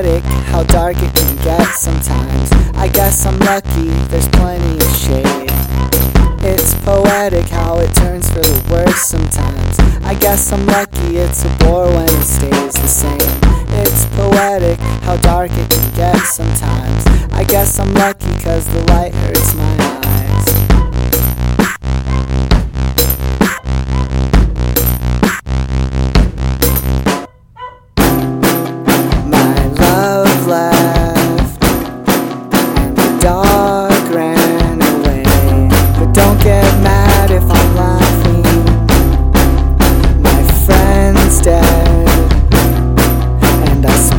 poetic how dark it can get sometimes. I guess I'm lucky, there's plenty of shade. It's poetic how it turns for the worse sometimes. I guess I'm lucky, it's a bore when it stays the same. It's poetic how dark it can get sometimes. I guess I'm lucky cause the light hurts my eyes.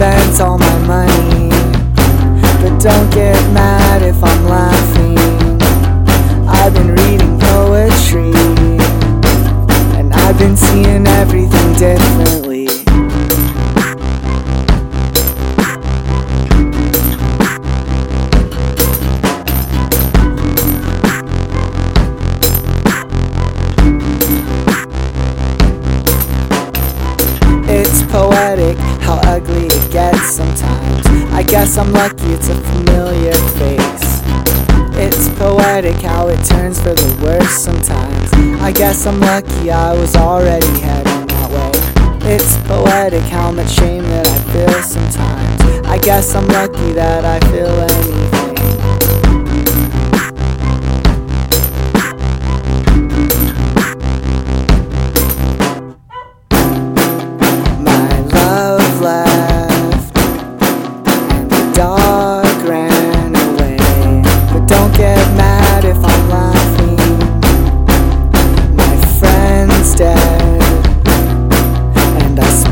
Spent all my money. But don't get mad if I'm laughing. I've been reading poetry and I've been seeing everything differently. I guess I'm lucky it's a familiar face. It's poetic how it turns for the worse sometimes. I guess I'm lucky I was already heading that way. It's poetic how much shame that I feel sometimes. I guess I'm lucky that I feel anything.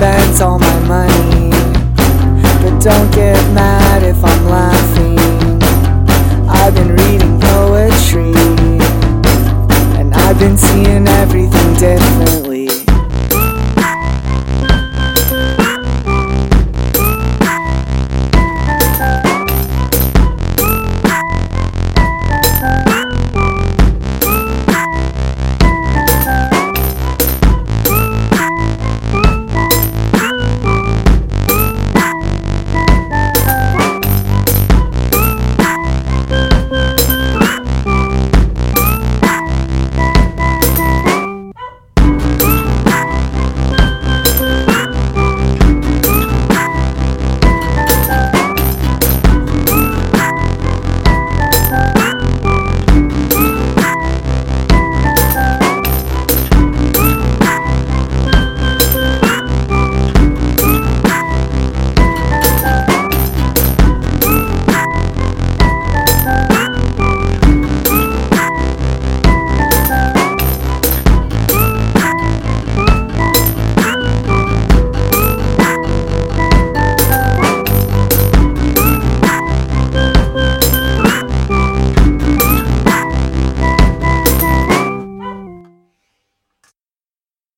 spent all my money. But don't get mad if I'm laughing. I've been reading poetry, and I've been seeing everything differently.